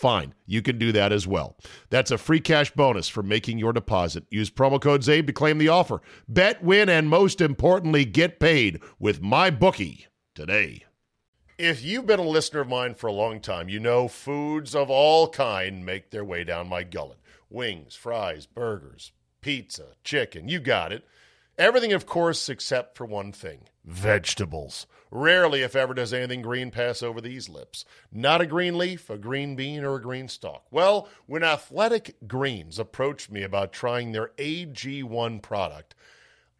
fine. You can do that as well. That's a free cash bonus for making your deposit. Use promo code ZABE to claim the offer. Bet, win, and most importantly, get paid with my bookie today. If you've been a listener of mine for a long time, you know foods of all kind make their way down my gullet wings, fries, burgers, pizza, chicken, you got it. Everything, of course, except for one thing vegetables. Rarely, if ever, does anything green pass over these lips. Not a green leaf, a green bean, or a green stalk. Well, when Athletic Greens approached me about trying their AG1 product,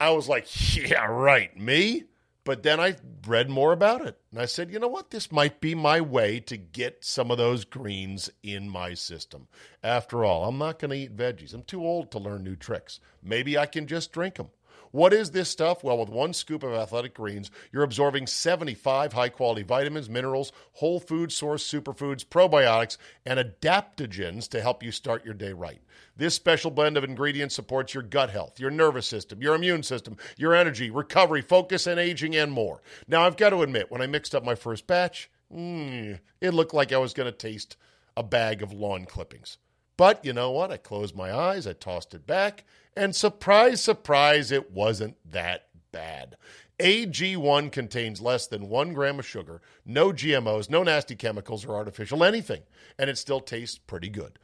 I was like, yeah, right, me? But then I read more about it and I said, you know what? This might be my way to get some of those greens in my system. After all, I'm not going to eat veggies. I'm too old to learn new tricks. Maybe I can just drink them. What is this stuff? Well, with one scoop of athletic greens, you're absorbing 75 high quality vitamins, minerals, whole food source superfoods, probiotics, and adaptogens to help you start your day right. This special blend of ingredients supports your gut health, your nervous system, your immune system, your energy, recovery, focus, and aging, and more. Now, I've got to admit, when I mixed up my first batch, mm, it looked like I was going to taste a bag of lawn clippings. But you know what? I closed my eyes, I tossed it back, and surprise, surprise, it wasn't that bad. AG1 contains less than one gram of sugar, no GMOs, no nasty chemicals or artificial anything, and it still tastes pretty good.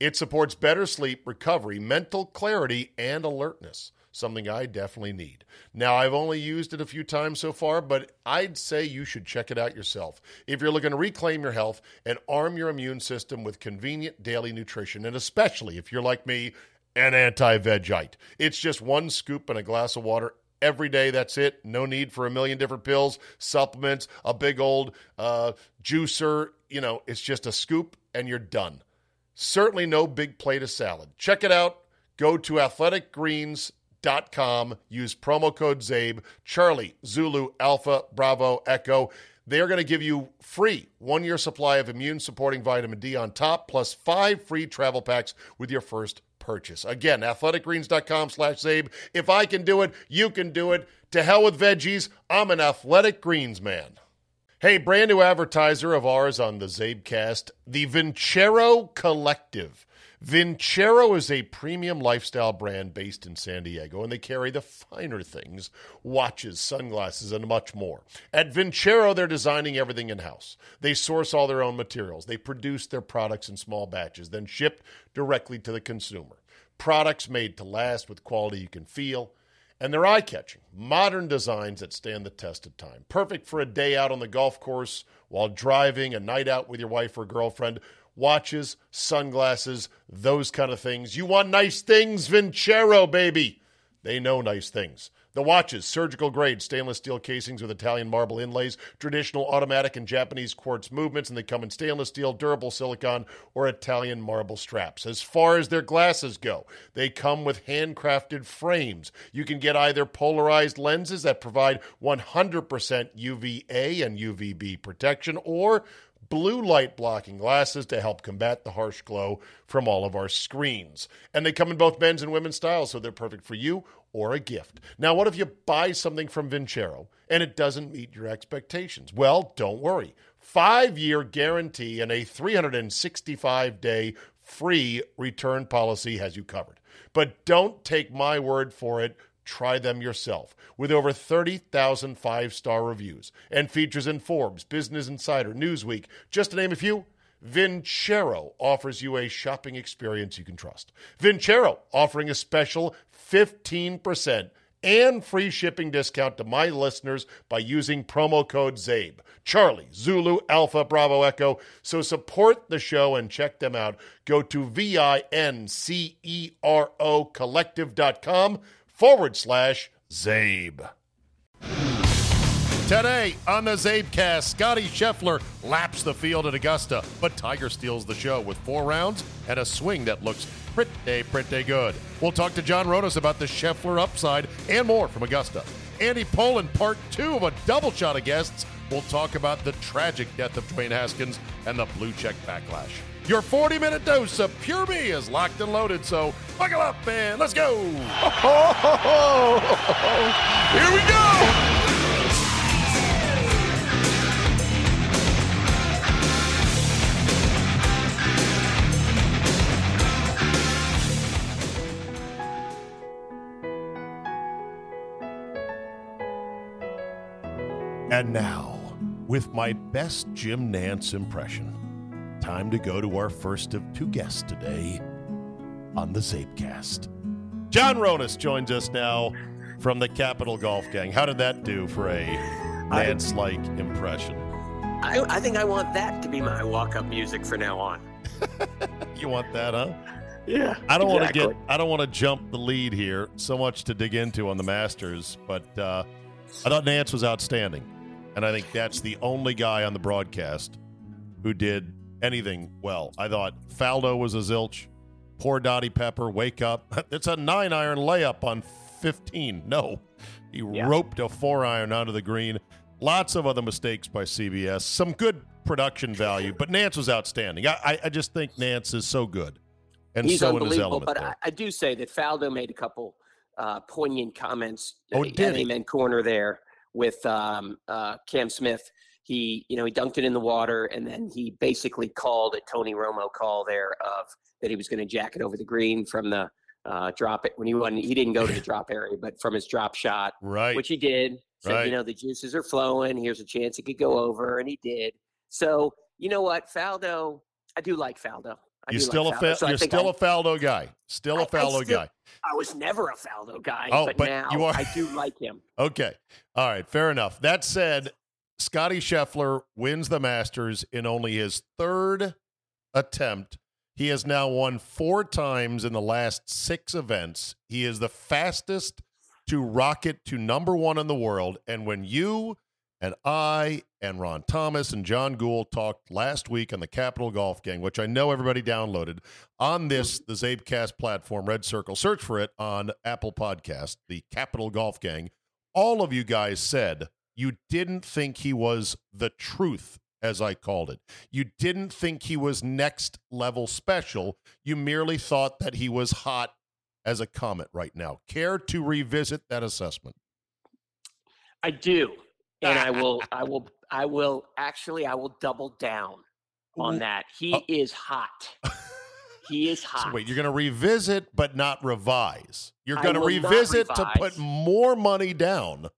It supports better sleep, recovery, mental clarity, and alertness, something I definitely need. Now, I've only used it a few times so far, but I'd say you should check it out yourself. If you're looking to reclaim your health and arm your immune system with convenient daily nutrition, and especially if you're like me, an anti vegite. It's just one scoop and a glass of water every day. That's it. No need for a million different pills, supplements, a big old uh, juicer. You know, it's just a scoop and you're done. Certainly no big plate of salad. Check it out. Go to athleticgreens.com. Use promo code ZABE, Charlie, Zulu, Alpha, Bravo, Echo. They are going to give you free one year supply of immune supporting vitamin D on top, plus five free travel packs with your first purchase. Again, athleticgreens.com slash Zabe. If I can do it, you can do it. To hell with veggies. I'm an athletic greens man. Hey, brand new advertiser of ours on the Zabecast, the Vincero Collective. Vincero is a premium lifestyle brand based in San Diego, and they carry the finer things watches, sunglasses, and much more. At Vincero, they're designing everything in house. They source all their own materials, they produce their products in small batches, then shipped directly to the consumer. Products made to last with quality you can feel. And they're eye catching, modern designs that stand the test of time. Perfect for a day out on the golf course, while driving, a night out with your wife or girlfriend watches, sunglasses, those kind of things. You want nice things? Vincero, baby. They know nice things. The watches, surgical grade stainless steel casings with Italian marble inlays, traditional automatic and Japanese quartz movements, and they come in stainless steel, durable silicon, or Italian marble straps. As far as their glasses go, they come with handcrafted frames. You can get either polarized lenses that provide 100% UVA and UVB protection, or blue light blocking glasses to help combat the harsh glow from all of our screens. And they come in both men's and women's styles, so they're perfect for you or a gift. Now, what if you buy something from Vincero and it doesn't meet your expectations? Well, don't worry. Five year guarantee and a 365 day free return policy has you covered. But don't take my word for it. Try them yourself. With over 30,000 five star reviews and features in Forbes, Business Insider, Newsweek, just to name a few, Vincero offers you a shopping experience you can trust. Vincero offering a special 15% and free shipping discount to my listeners by using promo code ZABE. Charlie, Zulu, Alpha, Bravo, Echo. So support the show and check them out. Go to V I N C E R O collective.com forward slash Zabe. Today on the Zabecast, Scottie Scheffler laps the field at Augusta, but Tiger steals the show with four rounds and a swing that looks pretty, pretty good. We'll talk to John Ronis about the Scheffler upside and more from Augusta. Andy Pollin, part two of a double shot of guests. We'll talk about the tragic death of Dwayne Haskins and the blue check backlash. Your 40 minute dose of Pure Me is locked and loaded, so buckle up and let's go. Here we go. And now, with my best Jim Nantz impression, time to go to our first of two guests today on the Zabecast. John Ronis joins us now from the Capital Golf Gang. How did that do for a Nantz like impression? I, I think I want that to be my walk up music for now on. you want that, huh? Yeah. I don't exactly. want to get I don't want to jump the lead here. So much to dig into on the Masters, but uh, I thought Nantz was outstanding. And I think that's the only guy on the broadcast who did anything well. I thought Faldo was a zilch. Poor Dottie Pepper, wake up. It's a nine iron layup on 15. No, he Yeah. roped a four iron onto the green. Lots of other mistakes by CBS. Some good production value, but Nantz was outstanding. I, I, just think Nantz is so good and He's so unbelievable. But. I, I do say that Faldo made a couple uh, poignant comments Oh, at? Amen Corner there with um, uh, Cam Smith. He, you know, he dunked it in the water, and then he basically called a Tony Romo call there of that he was going to jack it over the green from the uh, drop it when he won. He didn't go to the drop area, but from his drop shot, right. which he did. Said, Right. you know, the juices are flowing. Here's a chance it could go over, and he did. So, you know what, Faldo, I do like Faldo. I you're still like a Faldo. fa- So you're still I- a Faldo guy. Still a I- Faldo still- guy. I was never a Faldo guy, Oh, but, but now you are- I do like him. Okay. All right. Fair enough. That said, Scottie Scheffler wins the Masters in only his third attempt. He has now won four times in the last six events. He is the fastest to rocket to number one in the world. And when you and I and Ron Thomas and John Gould talked last week on the Capital Golf Gang, which I know everybody downloaded on this, the Zabecast platform, Red Circle, search for it on Apple Podcast, the Capital Golf Gang. All of you guys said you didn't think he was the truth, as I called it. You didn't think he was next level special. You merely thought that he was hot as a comet right now. Care to revisit that assessment? I do, and I will. I will. I will actually. I will double down on that. He Oh. is hot. He is So hot. wait, you're going to revisit but not revise. You're going to revisit to put more money down.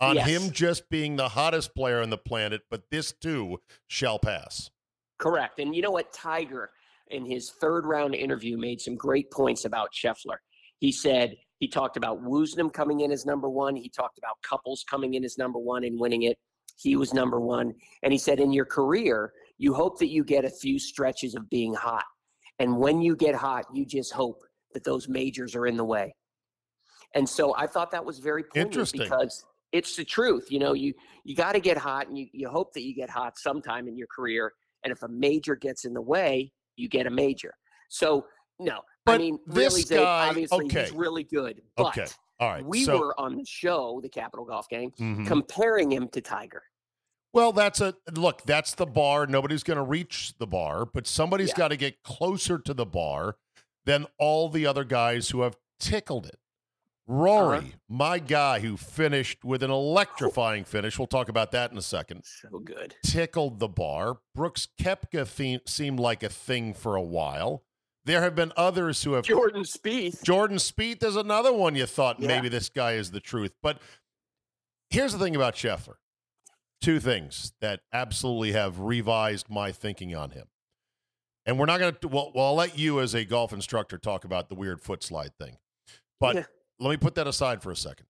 On Yes, him just being the hottest player on the planet, but this too shall pass. Correct. And you know what? Tiger, in his third round interview, made some great points about Scheffler. He said he talked about Woosnam coming in as number one. He talked about couples coming in as number one and winning it. He was number one. And he said, in your career, you hope that you get a few stretches of being hot. And when you get hot, you just hope that those majors are in the way. And so I thought that was very poignant Interesting. because it's the truth. You know, you you got to get hot, and you you hope that you get hot sometime in your career. And if a major gets in the way, you get a major. So no, But I mean, this really, guy- obviously okay. he's really good. But Okay. All right. we so, were on the show, the Capital Golf Gang, Mhm. comparing him to Tiger. Well, that's a look, that's the bar. Nobody's going to reach the bar, but somebody's Yeah. got to get closer to the bar than all the other guys who have tickled it. Rory, Uh-huh. my guy who finished with an electrifying finish, we'll talk about that in a second, So good. tickled the bar. Brooks Koepka theme, seemed like a thing for a while. There have been others who have Jordan Spieth. Jordan Spieth is another one you thought Yeah. maybe this guy is the truth. But here's the thing about Scheffler. Two things that absolutely have revised my thinking on him. And we're not going to, well, well, I'll let you as a golf instructor talk about the weird foot slide thing. But Yeah. Let me put that aside for a second.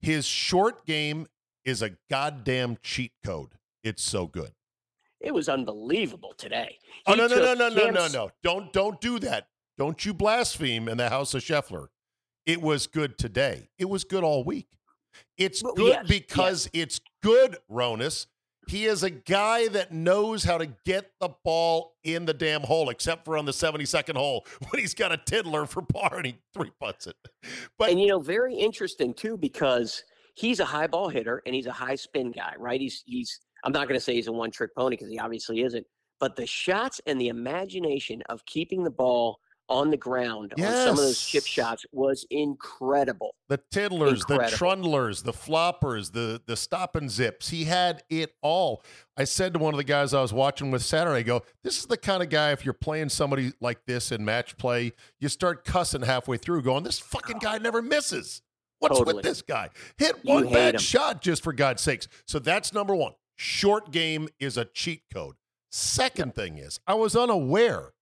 His short game is a goddamn cheat code. It's so good. It was unbelievable today. Oh no no no no no no no! Don't don't do that! Don't you blaspheme in the house of Scheffler? It was good today. It was good all week. It's Well, good yes, because it's good, Ronis. He is a guy that knows how to get the ball in the damn hole, except for on the 72nd hole when he's got a tiddler for par and he three putts it. But and you know, very interesting too because he's a high ball hitter and he's a high spin guy, right? He's he's. I'm not going to say he's a one trick pony because he obviously isn't. But the shots and the imagination of keeping the ball on the ground on some of those chip shots was incredible. the tiddlers, the trundlers, the floppers, the the stop and zips. He had it all. I said to one of the guys I was watching with Saturday, I go, this is the kind of guy, if you're playing somebody like this in match play, you start cussing halfway through, going, this fucking guy never misses. What's Totally. with this guy? Hit one bad him. shot just for God's sakes. So that's number one. Short game is a cheat code. Second thing is, I was unaware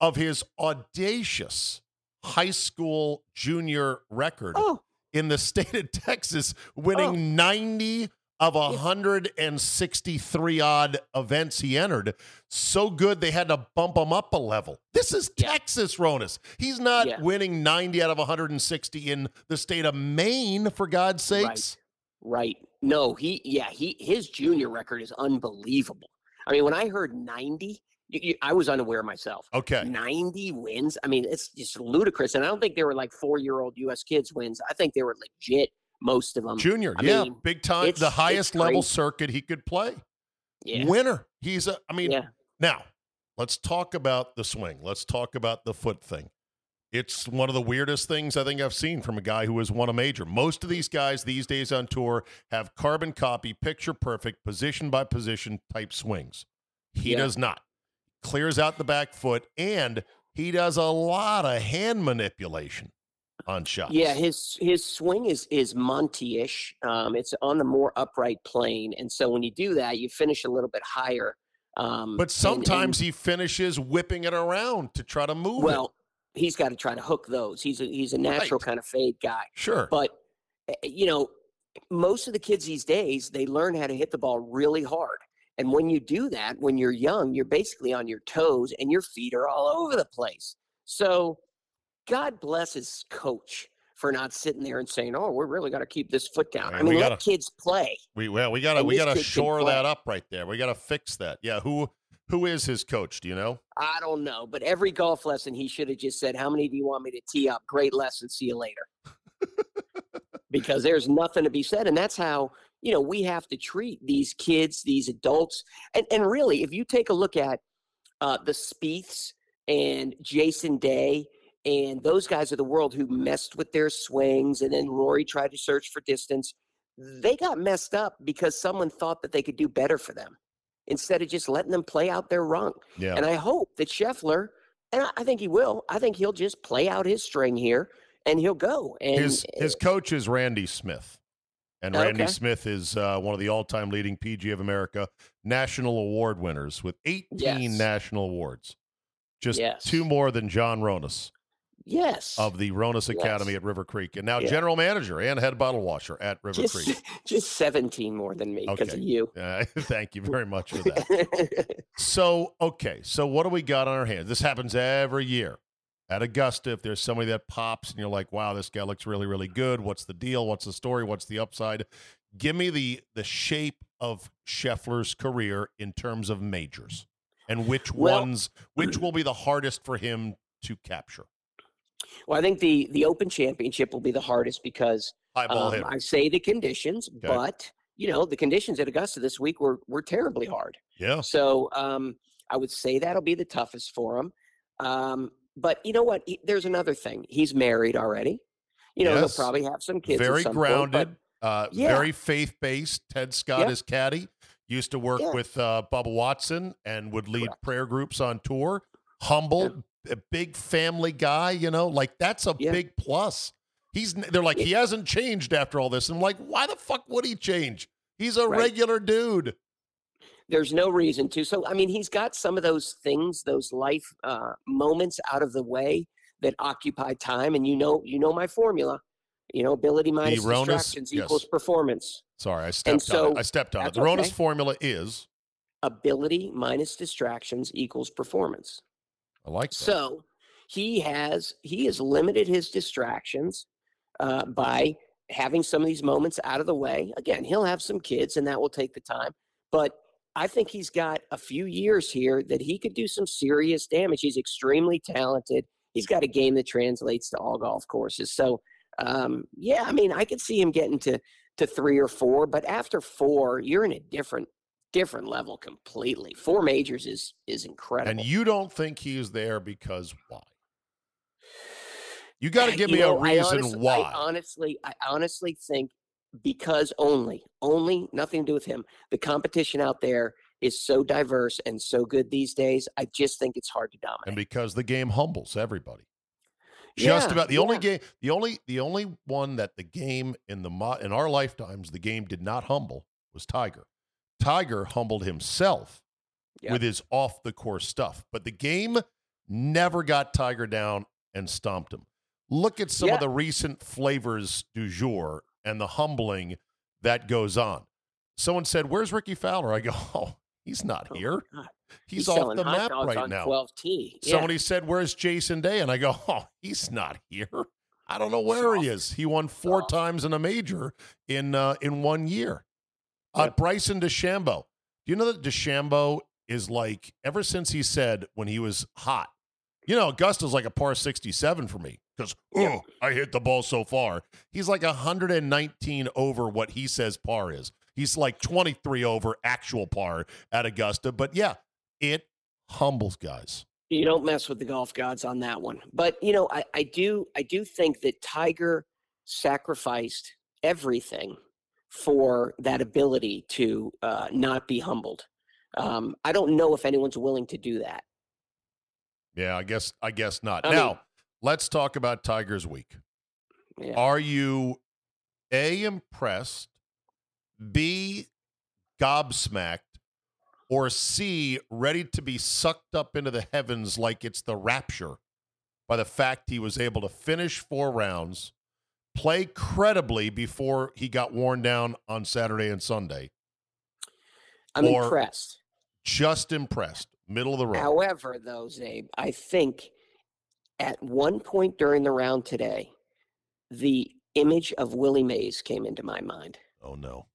of his audacious high school junior record Oh, in the state of Texas, winning Oh. 90 of 163 odd events he entered. So good they had to bump him up a level. This is Yeah. Texas, Ronis. He's not Yeah. winning 90 out of 160 in the state of Maine, for God's sakes. right. No, he yeah, he his junior record is unbelievable. I mean, when I heard 90, you, you, I was unaware myself. Okay. 90 wins. I mean, it's just ludicrous. And I don't think they were like four year old US kids wins. I think they were legit, most of them. Junior, I yeah, mean, big time, the highest level circuit he could play. Yeah. Winner. He's a, I mean, Yeah. Now, let's talk about the swing. Let's talk about the foot thing. It's one of the weirdest things I think I've seen from a guy who has won a major. Most of these guys these days on tour have carbon copy, picture perfect, position by position type swings. He Yeah. does not. Clears out the back foot, and he does a lot of hand manipulation on shots. Yeah, his his swing is is Monty-ish. Um, it's on the more upright plane, and so when you do that, you finish a little bit higher. Um, but sometimes and- he finishes whipping it around to try to move it. well, he's got to try to hook those. He's a he's a natural kind of fade guy. Sure. But eh, you know, most of the kids these days they learn how to hit the ball really hard. And when you do that, when you're young, you're basically on your toes and your feet are all over the place. So, God bless his coach for not sitting there and saying, "Oh, we're really got to keep this foot down." Right, I mean, we let gotta- kids play. We well, we gotta And we gotta shore that up right there. We gotta fix that. Yeah, who who is his coach? Do you know? I don't know, but every golf lesson he should have just said, "How many do you want me to tee up?" Great lesson. See you later. because there's nothing to be said, and that's how you know we have to treat these kids, these adults, and and really, if you take a look at uh, the Spieths and Jason Day and those guys of the world who messed with their swings, and then Rory tried to search for distance, they got messed up because someone thought that they could do better for them instead of just letting them play out their rung. Yeah. And I hope that Scheffler, and I- I think he will, I think he'll just play out his string here and he'll go. And his his coach is Randy Smith, and Randy Okay. Smith is uh, one of the all time leading PG of America national award winners with 18 Yes. national awards, just Yes. two more than John Ronis yes, of the Ronis Yes. Academy at River Creek, and now Yeah. general manager and head bottle washer at River just, Creek. just 17 more than me because Okay. of you. Uh, thank you very much for that. So, okay. So, what do we got on our hands? This happens every year at Augusta. If there's somebody that pops and you're like, wow, this guy looks really, really good. What's the deal? What's the story? What's the upside? Give me the the shape of Scheffler's career in terms of majors and which Well- ones, which will be the hardest for him to capture. well, I think the the Open Championship will be the hardest because um. I say the conditions, but you know, the conditions at Augusta this week were were terribly hard. Yeah. So um, I would say that'll be the toughest for him. Um, but you know what? He, there's another thing. He's married already. You know, Yes. he'll probably have some kids. very some point, but- grounded, uh, Yeah. very faith based. Ted Scott Yep. is caddy. Used to work Yeah. with uh, Bubba Watson and would lead Correct. prayer groups on tour. Humble, a big family guy. You know, like that's a Yeah. big plus. He's they're like he hasn't changed after all this. And I'm like, why the fuck would he change? He's a Right. regular dude. There's no reason to. So I mean, he's got some of those things, those life uh, moments out of the way that occupy time. And you know, you know my formula. You know, ability minus Ronis- distractions yes. equals performance. Sorry, I stepped on so it. I stepped on it. The okay. formula is Ability minus distractions equals performance. I like that. So he has he has limited his distractions uh, by having some of these moments out of the way. Again, he'll have some kids, and that will take the time. But I think he's got a few years here that he could do some serious damage. He's extremely talented. He's got a game that translates to all golf courses. So um, yeah, I mean, I could see him getting to to three or four, but after four, you're in a different different level completely. Four majors is is incredible. and you don't think he is there because why? You got to give You me know, a I reason honestly- why. I honestly, I honestly think because only, only nothing to do with him. The competition out there is so diverse and so good these days. I just think it's hard to dominate. and because the game humbles everybody. Just Yeah, about the only game, the only the only one that the game in the mo- in our lifetimes the game did not humble was Tiger. Tiger humbled himself Yep. with his off the course stuff, but the game never got Tiger down and stomped him. Look at some Yeah. of the recent flavors du jour and the humbling that goes on. Someone said, "Where's Rickie Fowler?" I go, "Oh, he's not Oh, here. God. He's, off the map right now." 12T. Yeah. Somebody said, "Where's Jason Day?" And I go, "Oh, he's not here. I don't know where he is. He won four Soft. times in a major in uh, in one year." Uh, Bryson DeChambeau. Do you know that DeChambeau is like ever since he said when he was hot? You know, Augusta's like a par sixty-seven for me because oh. I hit the ball so far. He's like hundred and nineteen over what he says par is. He's like twenty-three over actual par at Augusta. But yeah, it humbles guys. you don't mess with the golf gods on that one. But you know, I, I do I do think that Tiger sacrificed everything for that ability to uh, not be humbled. Um, I don't know if anyone's willing to do that. Yeah, I guess I guess not. I now, mean- let's talk about Tiger's week. Yeah. Are you A impressed, B gobsmacked, or C ready to be sucked up into the heavens like it's the rapture by the fact he was able to finish four rounds, play credibly before he got worn down on Saturday and Sunday? I'm or- impressed. Just impressed, middle of the road. However, though, Zabe, I think at one point during the round today, the image of Willie Mays came into my mind. oh no.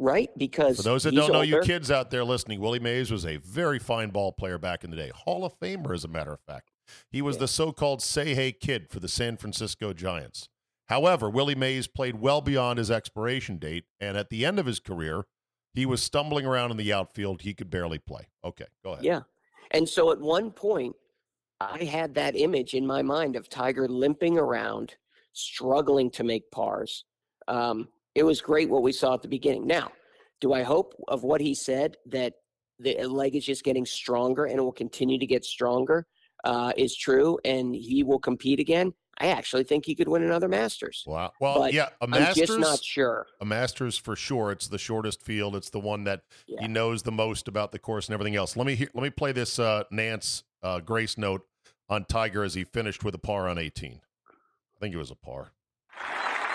Right? Because For those that don't know, you kids out there listening, Willie Mays was a very fine ball player back in the day. Hall of Famer, as a matter of fact. He was Yeah. the so called say hey kid for the San Francisco Giants. However, Willie Mays played well beyond his expiration date, and at the end of his career, he was stumbling around in the outfield. He could barely play. Okay, go ahead. Yeah. And so at one point, I had that image in my mind of Tiger limping around, struggling to make pars. Um, it was great what we saw at the beginning. Now, do I hope of what he said that the leg is just getting stronger and it will continue to get stronger uh, is true and he will compete again? I actually think he could win another Masters. Wow. Well, But yeah, a I'm Masters, just not sure. a Masters for sure. It's the shortest field. It's the one that Yeah. he knows the most about the course and everything else. Let me hear, let me play this uh, Nantz uh, Grace note on Tiger as he finished with a par on 18. I think it was a par.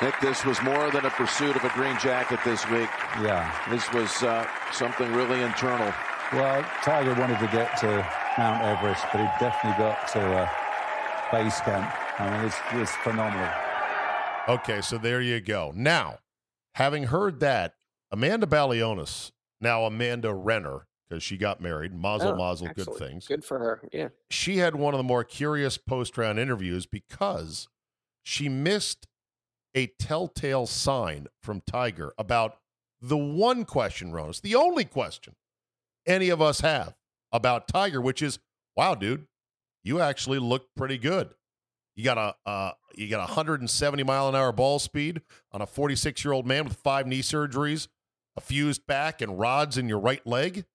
Nick, this was more than a pursuit of a green jacket this week. Yeah. This was uh, something really internal. Well, Tiger wanted to get to Mount Everest, but he definitely got to uh, base camp. I mean, it's, it's phenomenal. Okay, so there you go. Now, having heard that, Amanda Balionis, now Amanda Renner, because she got married, mazel Oh, mazel, good things. Good for her. Yeah. She had one of the more curious post round interviews because she missed a telltale sign from Tiger about the one question, Ronis, the only question any of us have about Tiger, which is, wow, dude, you actually look pretty good. You got a uh, you got a 170 mile an hour ball speed on a 46 year old man with five knee surgeries, a fused back, and rods in your right leg.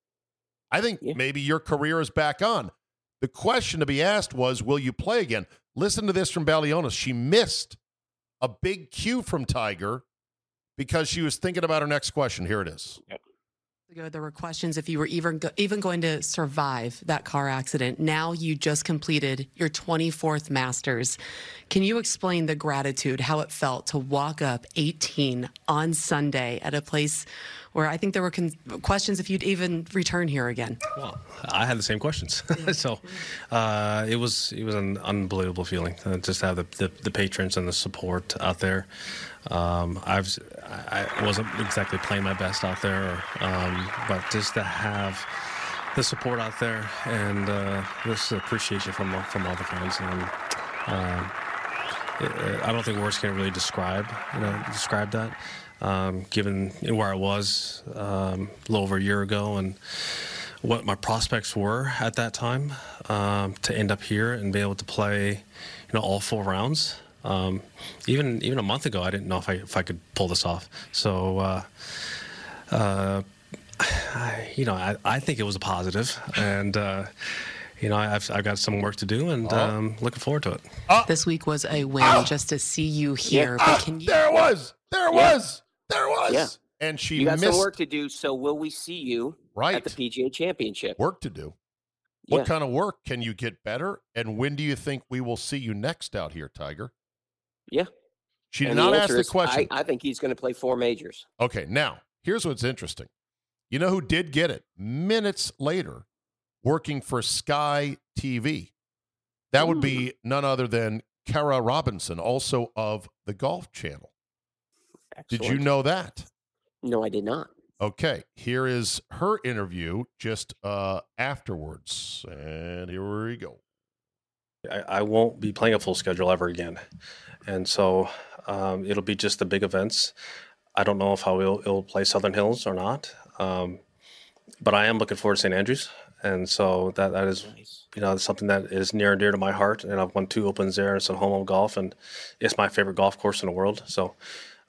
I think Yeah. maybe your career is back on. The question to be asked was, will you play again? Listen to this from Balionis. She missed a big cue from Tiger because she was thinking about her next question. Here it is. Ago, there were questions if you were even go- even going to survive that car accident. Now you just completed your 24th Masters. Can you explain the gratitude, how it felt to walk up 18 on Sunday at a place where I think there were con- questions if you'd even return here again? Well, I had the same questions, so uh, it was it was an unbelievable feeling uh, just to have the, the, the patrons and the support out there. Um, I've I wasn't exactly playing my best out there, um, but just to have the support out there and uh, this appreciation from from all the fans. And, um, uh, I don't think words can really describe you know describe that. Um, given where I was um, a little over a year ago and what my prospects were at that time um, to end up here and be able to play, you know, all four rounds. Um, even even a month ago, I didn't know if I if I could pull this off. So, uh, uh, I, you know, I, I think it was a positive, and uh, you know, I've I've got some work to do, and um, looking forward to it. This week was a win just to see you here. Ah, But can you? there it was. There it Yeah. was. There it was. Yeah. And she You got missed some work to do. So will we see you right at the PGA Championship? work to do. What Yeah. kind of work can you get better? And when do you think we will see you next out here, Tiger? Yeah. She did And not ask answer the question. I, I think he's going to play four majors. Okay, now here's what's interesting. You know who did get it minutes later, working for Sky TV? That would be none other than Cara Robinson, also of the Golf Channel. Did you know that? No, I did not. Okay, here is her interview just uh, afterwards. And here we go. I, I won't be playing a full schedule ever again, and so um, it'll be just the big events. I don't know if I will, will play Southern Hills or not, um, but I am looking forward to St Andrews, and so that that is Nice. you know something that is near and dear to my heart. And I've won two opens there. It's a home of golf, and it's my favorite golf course in the world. So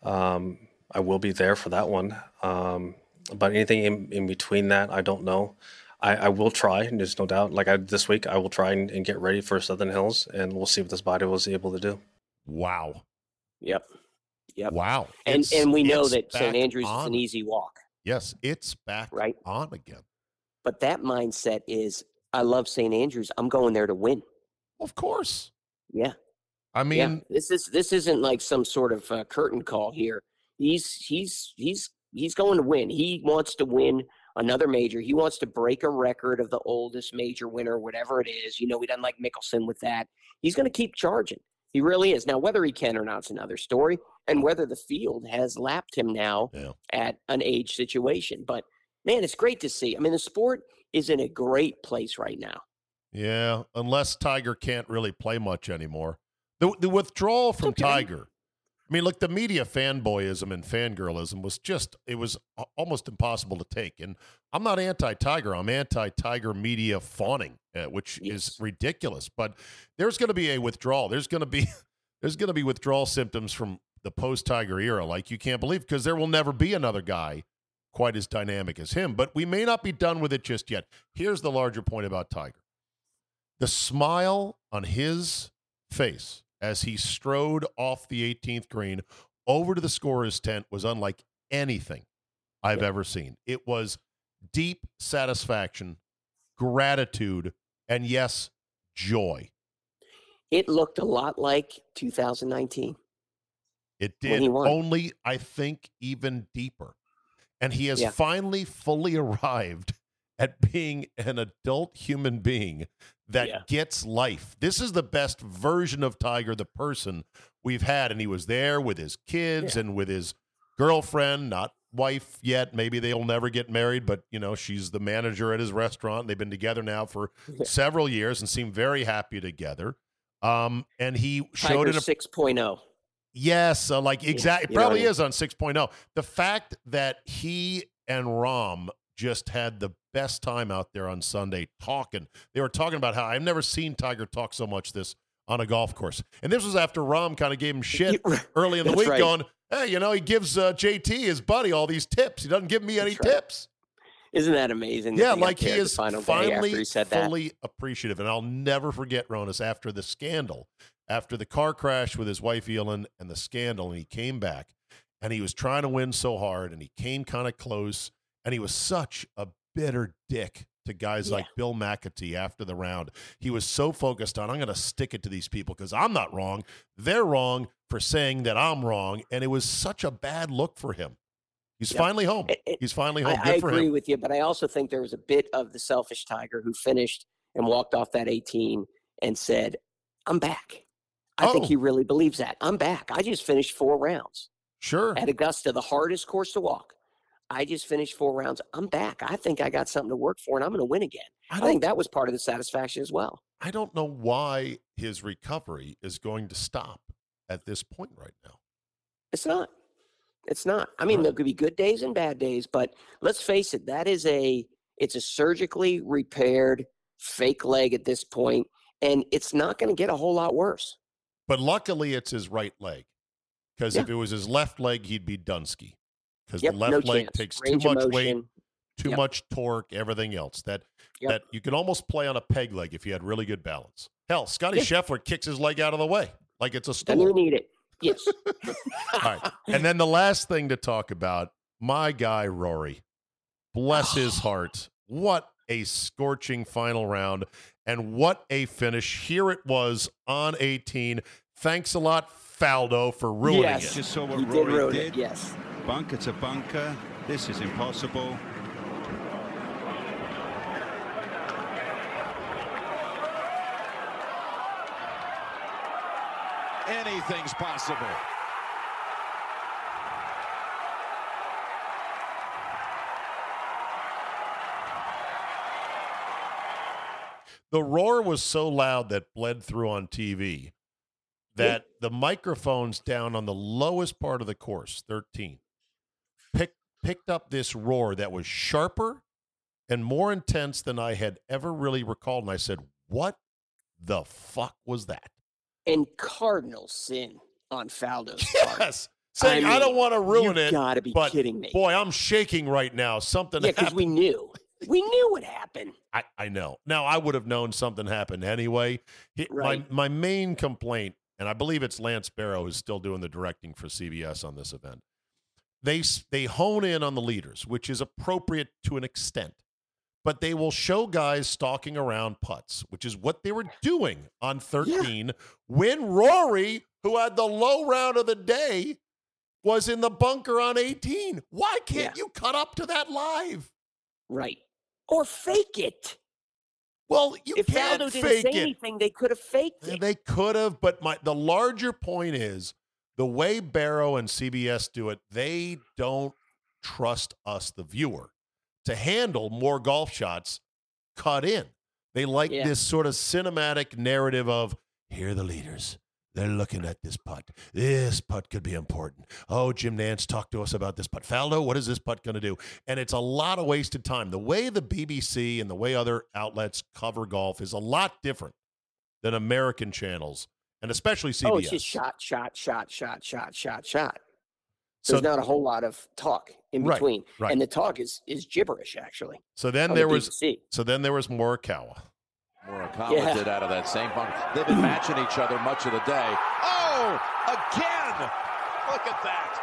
um, I will be there for that one. Um, but anything in, in between that, I don't know. I, I will try, and there's no doubt. Like I, this week, I will try and, and get ready for Southern Hills, and we'll see what this body was able to do. Wow. Yep. Yep. Wow. And It's- and we know that St. back Andrews is an easy walk, Yes, it's back right? on again. But that mindset is, I love St. Andrews. I'm going there to win. Of course. Yeah. I mean, yeah. This is this isn't like some sort of uh, curtain call here. He's he's he's he's going to win. He wants to win another major. He wants to break a record of the oldest major winner, whatever it is. You know, he doesn't like Mickelson with that. He's going to keep charging. He really is. Now, whether he can or not is another story, and whether the field has lapped him now Yeah. at an age situation. But man, it's great to see. I mean, the sport is in a great place right now. Yeah, unless Tiger can't really play much anymore. The the withdrawal from okay. Tiger. I mean, look, the media fanboyism and fangirlism was just it was almost impossible to take. And I'm not anti-Tiger. I'm anti-Tiger media fawning, uh, which is ridiculous. But there's going to be a withdrawal. There's going to be there's going to be withdrawal symptoms from the post-Tiger era, like you can't believe, because there will never be another guy quite as dynamic as him. But we may not be done with it just yet. Here's the larger point about Tiger. The smile on his face as he strode off the 18th green over to the scorer's tent was unlike anything I've Yeah. ever seen. It was deep satisfaction, gratitude, and yes, joy. It looked a lot like 2019. It did only, I think, even deeper. And he has Yeah. finally fully arrived at being an adult human being that Yeah. gets life. This is the best version of Tiger, the person we've had. And he was there with his kids and with his girlfriend, not wife yet. Maybe they'll never get married, but you know, she's the manager at his restaurant. They've been together now for several years and seem very happy together. Um, and he showed Tiger it. a- 6.0. Yes, uh, like exactly. It you know what probably is on 6.0. The fact that he and Rahm just had the best time out there on Sunday talking. They were talking about how I've never seen Tiger talk so much this on a golf course. And this was after Rahm kind of gave him shit early in the week, right. going, "Hey, you know, he gives uh, JT his buddy all these tips. He doesn't give me any right. tips." Isn't that amazing? that Yeah, like he is final finally he said that. fully appreciative. And I'll never forget Ronis after the scandal, after the car crash with his wife Elin and the scandal, and he came back and he was trying to win so hard and he came kind of close and he was such a bitter dick to guys Yeah. like Bill Macatee after the round. He was so focused on I'm going to stick it to these people because I'm not wrong. They're wrong for saying that I'm wrong, and it was such a bad look for him. He's Yep. finally home. It- it- He's finally home. I Good for agree him. with you, but I also think there was a bit of the selfish Tiger who finished and walked off that 18 and said, I'm back. I think Oh. he really believes that. I'm back. I just finished four rounds Sure. at Augusta, the hardest course to walk. I just finished four rounds. I'm back. I think I got something to work for and I'm going to win again. I I, think that was part of the satisfaction as well. I don't know why his recovery is going to stop at this point right now. It's not. It's not. I mean, Right. there could be good days and bad days, but let's face it, that is a it's a surgically repaired fake leg at this point, and it's not going to get a whole lot worse. But luckily, it's his right leg. Because if it was his left leg, he'd be Dunsky. Because Yep, the left no leg chance. takes Range too much weight, too Yep. much torque, everything else. That Yep. that you can almost play on a peg leg if you had really good balance. Hell, Scottie Yeah. Scheffler kicks his leg out of the way like it's a Doesn't need it. Yes. All right. And then the last thing to talk about, my guy Rory. Bless his heart. What a scorching final round and what a finish. Here it was on 18. Thanks a lot, Faldo, for ruining yes. it. Just saw what he did Rory ruin did. it. Yes. Bunker to bunker. This is impossible. Anything's possible. The roar was so loud that bled through on TV that the microphones down on the lowest part of the course, 13, picked picked up this roar that was sharper and more intense than I had ever really recalled. And I said, What the fuck was that? And cardinal sin on Faldo's part. Yes. Saying I, mean, don't want to ruin you it. gotta be but kidding me. Boy, I'm shaking right now. Something yeah, because we knew. We knew what happened. I, I know. Now I would have known something happened anyway. He, Right. My my main complaint, and I believe it's Lance Barrow who's still doing the directing for CBS on this event. They they hone in on the leaders, which is appropriate to an extent, but they will show guys stalking around putts, which is what they were doing on 13 when Rory, who had the low round of the day, was in the bunker on 18. Why can't Yeah. you cut up to that live? Right. Or fake it. Well, you if can't Faldo didn't fake say it. anything, they could have faked it. They could have, but my the larger point is the way Barrow and CBS do it, they don't trust us, the viewer, to handle more golf shots cut in. They like Yeah. this sort of cinematic narrative of here are the leaders. They're looking at this putt. This putt could be important. Oh, Jim Nantz, talk to us about this putt. Faldo, what is this putt going to do? And it's a lot of wasted time. The way the BBC and the way other outlets cover golf is a lot different than American channels, and especially CBS. Oh, it's just shot, shot, shot, shot, shot, shot, shot. so, There's not a whole lot of talk in Right, between, right. and the talk is is gibberish actually. so then there the was BBC. so then there was Morikawa. Morikawa Yeah. did out of that same bunker. They've been matching each other much of the day. Oh, again! Look at that.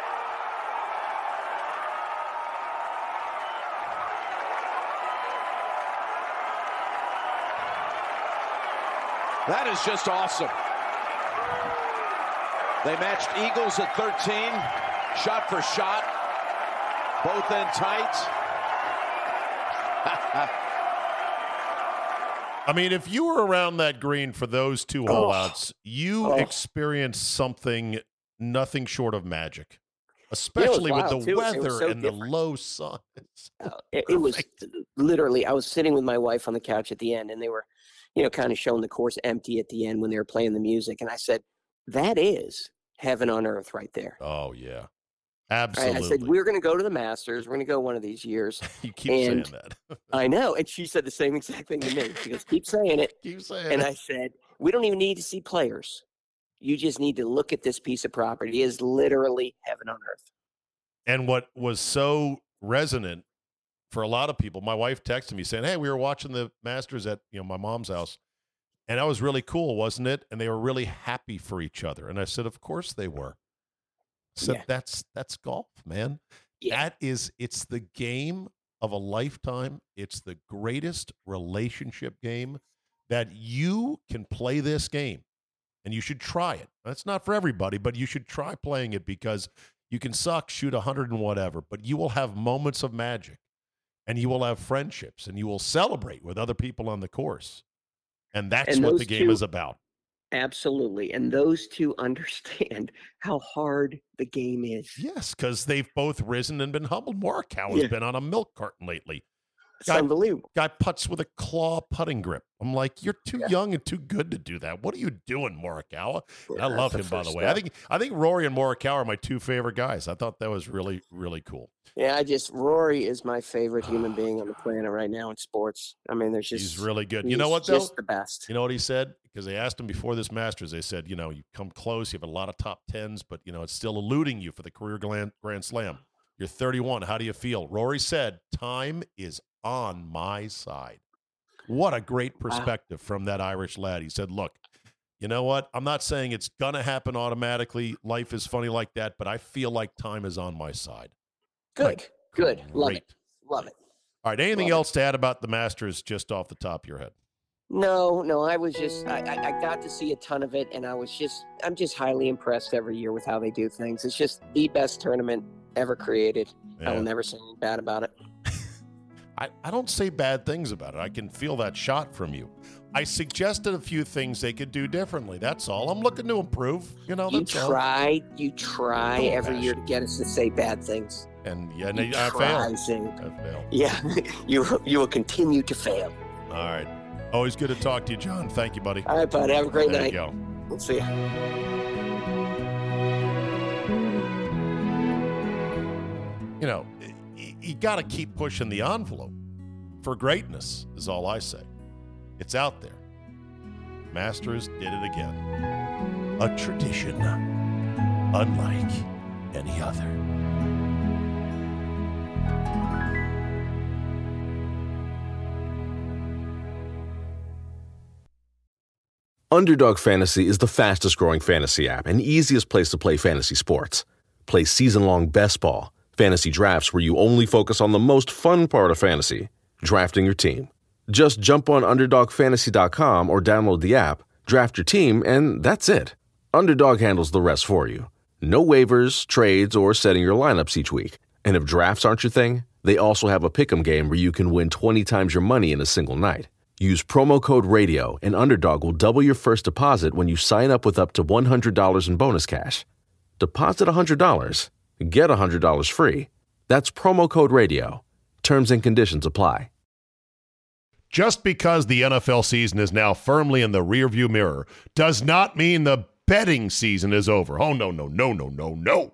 That is just awesome. They matched Eagles at 13, shot for shot, both in tight. I mean, if you were around that green for those two two Oh. holeouts, you Oh. experienced something nothing short of magic, especially with the too. Weather so and the low sun. Uh, it, it was literally i was sitting with my wife on the couch at the end and they were you know kind of showing the course empty at the end when they were playing the music and i said that is heaven on earth right there. Oh yeah, absolutely. I said we're going to go to the Masters. We're going to go one of these years. you keep and- saying that. I know, and she said the same exact thing to me. She goes, "Keep saying it." keep saying And it. I said, "We don't even need to see players. You just need to look at this piece of property. It is literally heaven on earth." And what was so resonant for a lot of people, my wife texted me saying, "Hey, we were watching the Masters at you know my mom's house, and that was really cool, wasn't it?" And they were really happy for each other. And I said, "Of course they were." I said, Yeah. "That's that's golf, man. Yeah. That is, it's the game of a lifetime. It's the greatest relationship game that you can play this game, and you should try it. That's not for everybody, but you should try playing it because." You can suck, shoot a hundred and whatever, but you will have moments of magic, and you will have friendships, and you will celebrate with other people on the course, and that's And what the game two- is about. Absolutely. And those two understand how hard the game is. Yes, because they've both risen and been humbled. Morikawa has Yeah. been on a milk carton lately. It's Guy- unbelievable. Guy puts with a claw putting grip. I'm like, you're too Yeah. young and too good to do that. What are you doing, Morikawa? And I love him, by the way. I think I think Rory and Morikawa are my two favorite guys. I thought that was really really cool. Yeah, I just Rory is my favorite ah. human being on the planet right now in sports. I mean, there's just He's really good. You know what though? Just the best. You know what he said? Because they asked him before this Masters, they said, you know, you come close, you have a lot of top tens, but you know, it's still eluding you for the career grand, grand slam. You're 31. How do you feel? Rory said, time is on my side. What a great perspective from that Irish lad. He said, look, you know what? I'm not saying it's going to happen automatically. Life is funny like that, but I feel like time is on my side. Good, Like, good, love Great. it, love it. All right. Anything Love it. else to add about the Masters just off the top of your head? No, no, I was just I, I, I got to see a ton of it, and I was just I'm just highly impressed every year with how they do things. It's just the best tournament ever created. I will never say anything bad about it. I, I don't say bad things about it. I can feel that shot from you. I suggested a few things they could do differently. That's all. I'm looking to improve. You know, You that's all. try, you try every year to get us to say bad things. And yeah, You I, try, failed. I failed. Yeah, you you will continue to fail. All right. Always good to talk to you, John. Thank you, buddy. All right, bud. Have a great there night. you go. We'll see ya. You know, you got to keep pushing the envelope for greatness, is all I say. It's out there. Masters did it again. A tradition unlike any other. Underdog Fantasy is the fastest growing fantasy app and easiest place to play fantasy sports. Play season long best ball, fantasy drafts where you only focus on the most fun part of fantasy drafting your team. Just jump on UnderdogFantasy.com or download the app, draft your team, and that's it. Underdog handles the rest for you. No waivers, trades, or setting your lineups each week. And if drafts aren't your thing, they also have a pick'em game where you can win 20 times your money in a single night. Use promo code RADIO, and Underdog will double your first deposit when you sign up with up to $100 in bonus cash. Deposit $100, get $100 free. That's promo code RADIO. Terms and conditions apply. Just because the NFL season is now firmly in the rearview mirror does not mean the betting season is over. Oh, no, no, no, no, no, no.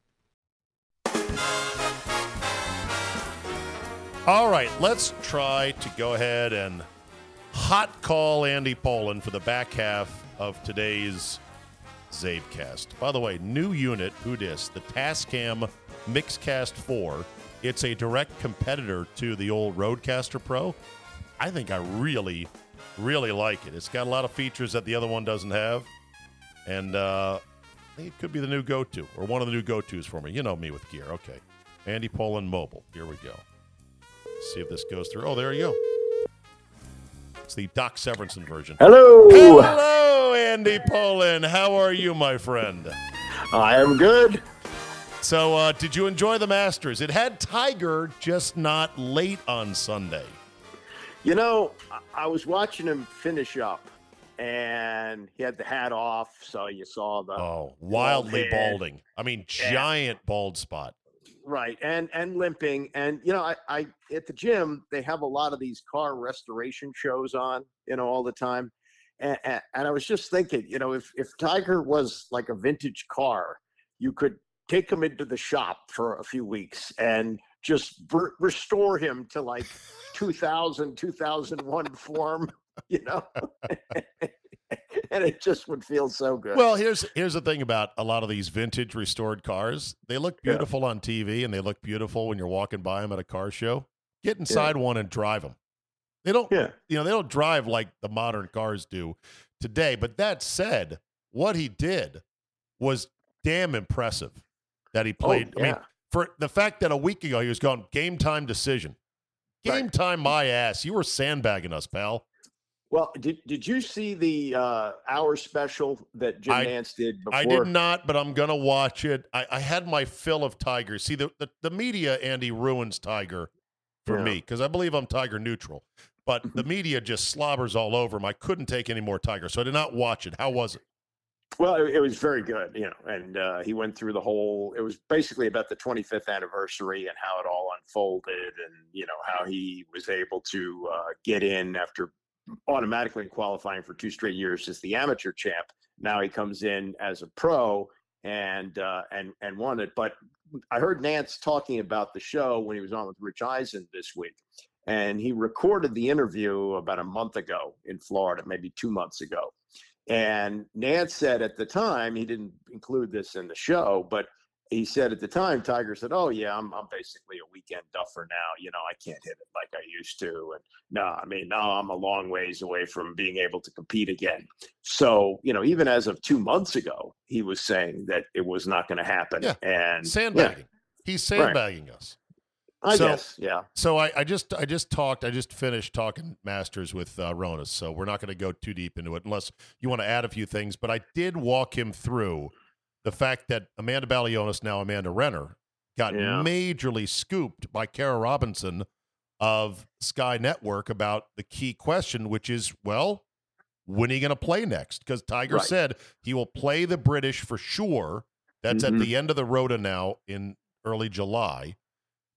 All right, let's try to go ahead and hot call Andy Pollin for the back half of today's Zabecast. By the way, new unit, who dis? The Tascam Mixcast 4. It's a direct competitor to the old RodeCaster Pro. I think I really, really like it. It's got a lot of features that the other one doesn't have. And uh, I think it could be the new go to or one of the new go tos for me. You know me with gear. Okay. Andy Pollin Mobile. Here we go. See if this goes through. Oh, there you go. It's the Doc Severinsen version. Hello. Hello, Andy Pollin. How are you, my friend? I am good. So, uh, did you enjoy the Masters? It had Tiger, just not late on Sunday. You know, I was watching him finish up, and he had the hat off, so you saw the oh wildly balding. I mean, giant bald spot. Right and and limping and you know I, I at the gym they have a lot of these car restoration shows on you know all the time and, and, and i was just thinking you know if if tiger was like a vintage car you could take him into the shop for a few weeks and just restore him to like 2000 2001 form you know and it just would feel so good Well, here's here's the thing about a lot of these vintage restored cars. They look Yeah. beautiful on TV and they look beautiful when you're walking by them at a car show. Get inside one and drive them. They don't yeah you know, they don't drive like the modern cars do today. But that said, what he did was damn impressive that he oh, played. oh, I mean, for the fact that a week ago he was going game time decision. Game Right. time, my ass. You were sandbagging us, pal. Well, did did you see the uh, hour special that Jim I- Nantz did before? I did not, but I'm gonna watch it. I, I had my fill of Tiger. See, the, the, the media, Andy, ruins Tiger for Yeah. me because I believe I'm Tiger neutral. But the media just slobbers all over him. I couldn't take any more Tiger, so I did not watch it. How was it? Well, it, it was very good, you know, and uh, he went through the whole. It was basically about the 25th anniversary and how it all unfolded, and you know how he was able to uh, get in after automatically qualifying for two straight years as the amateur champ. Now he comes in as a pro and uh, and and won it. But I heard Nantz talking about the show when he was on with Rich Eisen this week, and he recorded the interview about a month ago in Florida, maybe two months ago. And Nantz said at the time, he didn't include this in the show, but he said at the time, Tiger said, "Oh yeah, I'm I'm basically a weekend duffer now. You know, I can't hit it like I used to, and no, I mean, no, I'm a long ways away from being able to compete again. So, you know, even as of two months ago, he was saying that it was not going to happen. Yeah, and yeah, Sandbagging. He's sandbagging us. I So- guess, yeah. So I, I just I just talked I just finished talking Masters with uh, Ronis. So we're not going to go too deep into it unless you want to add a few things. But I did walk him through the fact that Amanda Balionis, now Amanda Renner, got Yeah. majorly scooped by Cara Robinson of Sky Network about the key question, which is, well, when are you going to play next? Because Tiger Right. said he will play the British for sure. That's Mhm. at the end of the Rota now in early July,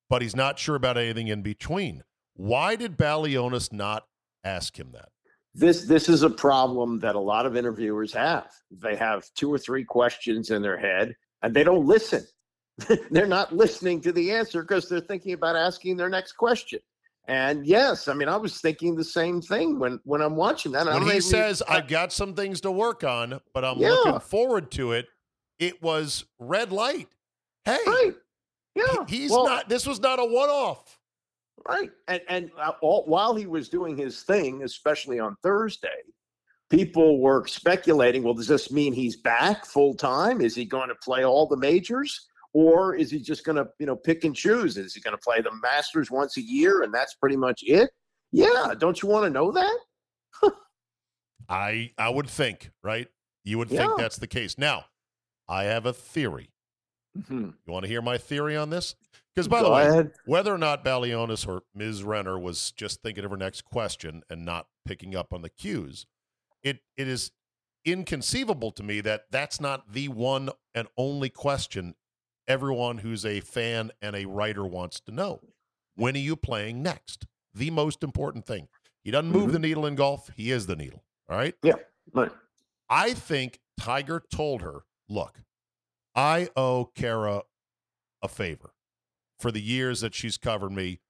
but he's not sure about anything in between. Why did Balionis not ask him that? This this is a problem that a lot of interviewers have. They have two or three questions in their head and they don't listen. they're not listening to the answer because they're thinking about asking their next question. And yes, I mean, I was thinking the same thing when when I'm watching that. When I'm he says, I've got some things to work on, but I'm Yeah. looking forward to it, it was red light. Hey, right, yeah, he's well, not, this was not a one off. Right. And and uh, all, while he was doing his thing, especially on Thursday, people were speculating, well, does this mean he's back full time? Is he going to play all the majors? Or is he just going to, you know, pick and choose? Is he going to play the Masters once a year and that's pretty much it? Yeah, don't you want to know that? I I would think, right? You would think that's the case. Now, I have a theory. Mhm. You want to hear my theory on this? Because by the way, ahead. whether or not Balionis or Ms. Renner was just thinking of her next question and not picking up on the cues, it it is inconceivable to me that that's not the one and only question everyone who's a fan and a writer wants to know. When are you playing next? The most important thing. He doesn't move Mhm. the needle in golf. He is the needle. All right. Yeah. Right. I think Tiger told her, look, I owe Cara a favor for the years that she's covered me.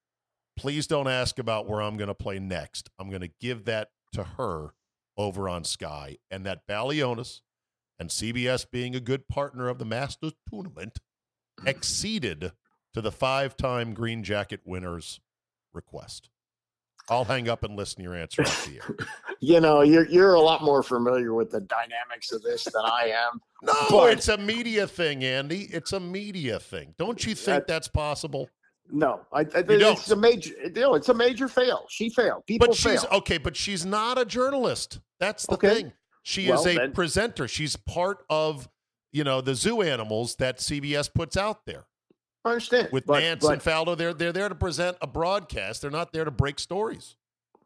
Please don't ask about where I'm going to play next. I'm going to give that to her over on Sky. And that Balionis and CBS being a good partner of the Masters tournament mm. acceded to the five time Green Jacket winner's request. I'll hang up and listen to your answer off the air. You know, you're you're a lot more familiar with the dynamics of this than I am. No, But- it's a media thing, Andy. It's a media thing. Don't you think That- that's possible? No, I, I it's a major. You know, it's a major fail. She failed. People But she's fail. okay, but she's not a journalist. That's the Okay. thing. She Well, is a then- presenter. She's part of, you know, the zoo animals that CBS puts out there. I understand. With but, Nantz but, and Faldo, they're they're there to present a broadcast. They're not there to break stories.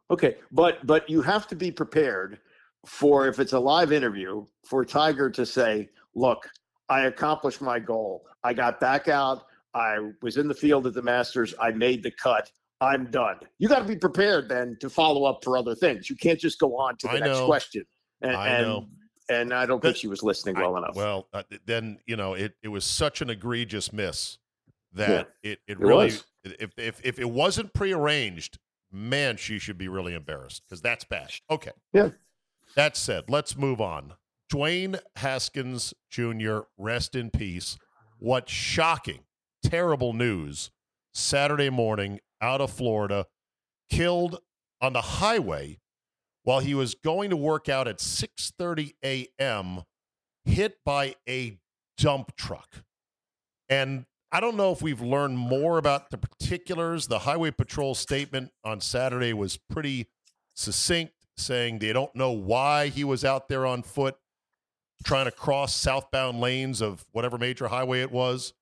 Okay, but but you have to be prepared for if it's a live interview for Tiger to say, "Look, I accomplished my goal. I got back out. I was in the field at the Masters. I made the cut. I'm done." You got to be prepared then to follow up for other things. You can't just go on to the I next know. question. And, I know. And I don't But think she was listening well I- enough. Well, uh, then you know it. It was such an egregious miss that it, it it really. was. If if if it wasn't prearranged, man, she should be really embarrassed because that's bad. Okay. Yeah. That said, let's move on. Dwayne Haskins Jr. Rest in peace. What shocking, terrible news! Saturday morning, out of Florida, killed on the highway while he was going to work out at 6:30 a.m. hit by a dump truck. And I don't know if we've learned more about the particulars. The highway patrol statement on Saturday was pretty succinct, saying they don't know why he was out there on foot trying to cross southbound lanes of whatever major highway it was.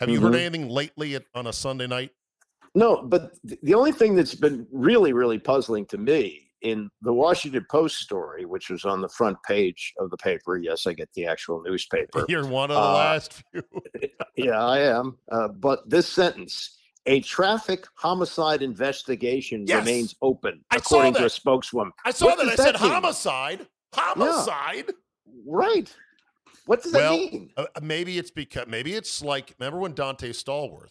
Have you heard Mhm. anything lately at, on a Sunday night? No, but th- the only thing that's been really, really puzzling to me in the Washington Post story, which was on the front page of the paper. Yes, I get the actual newspaper. You're one of the Uh, last few. yeah, I am. Uh, but this sentence a traffic homicide investigation Yes. remains open, I according to a spokeswoman. I saw What that. I said that homicide. Homicide. Right. What does Well, that mean? Uh, maybe it's because maybe it's like remember when Donté Stallworth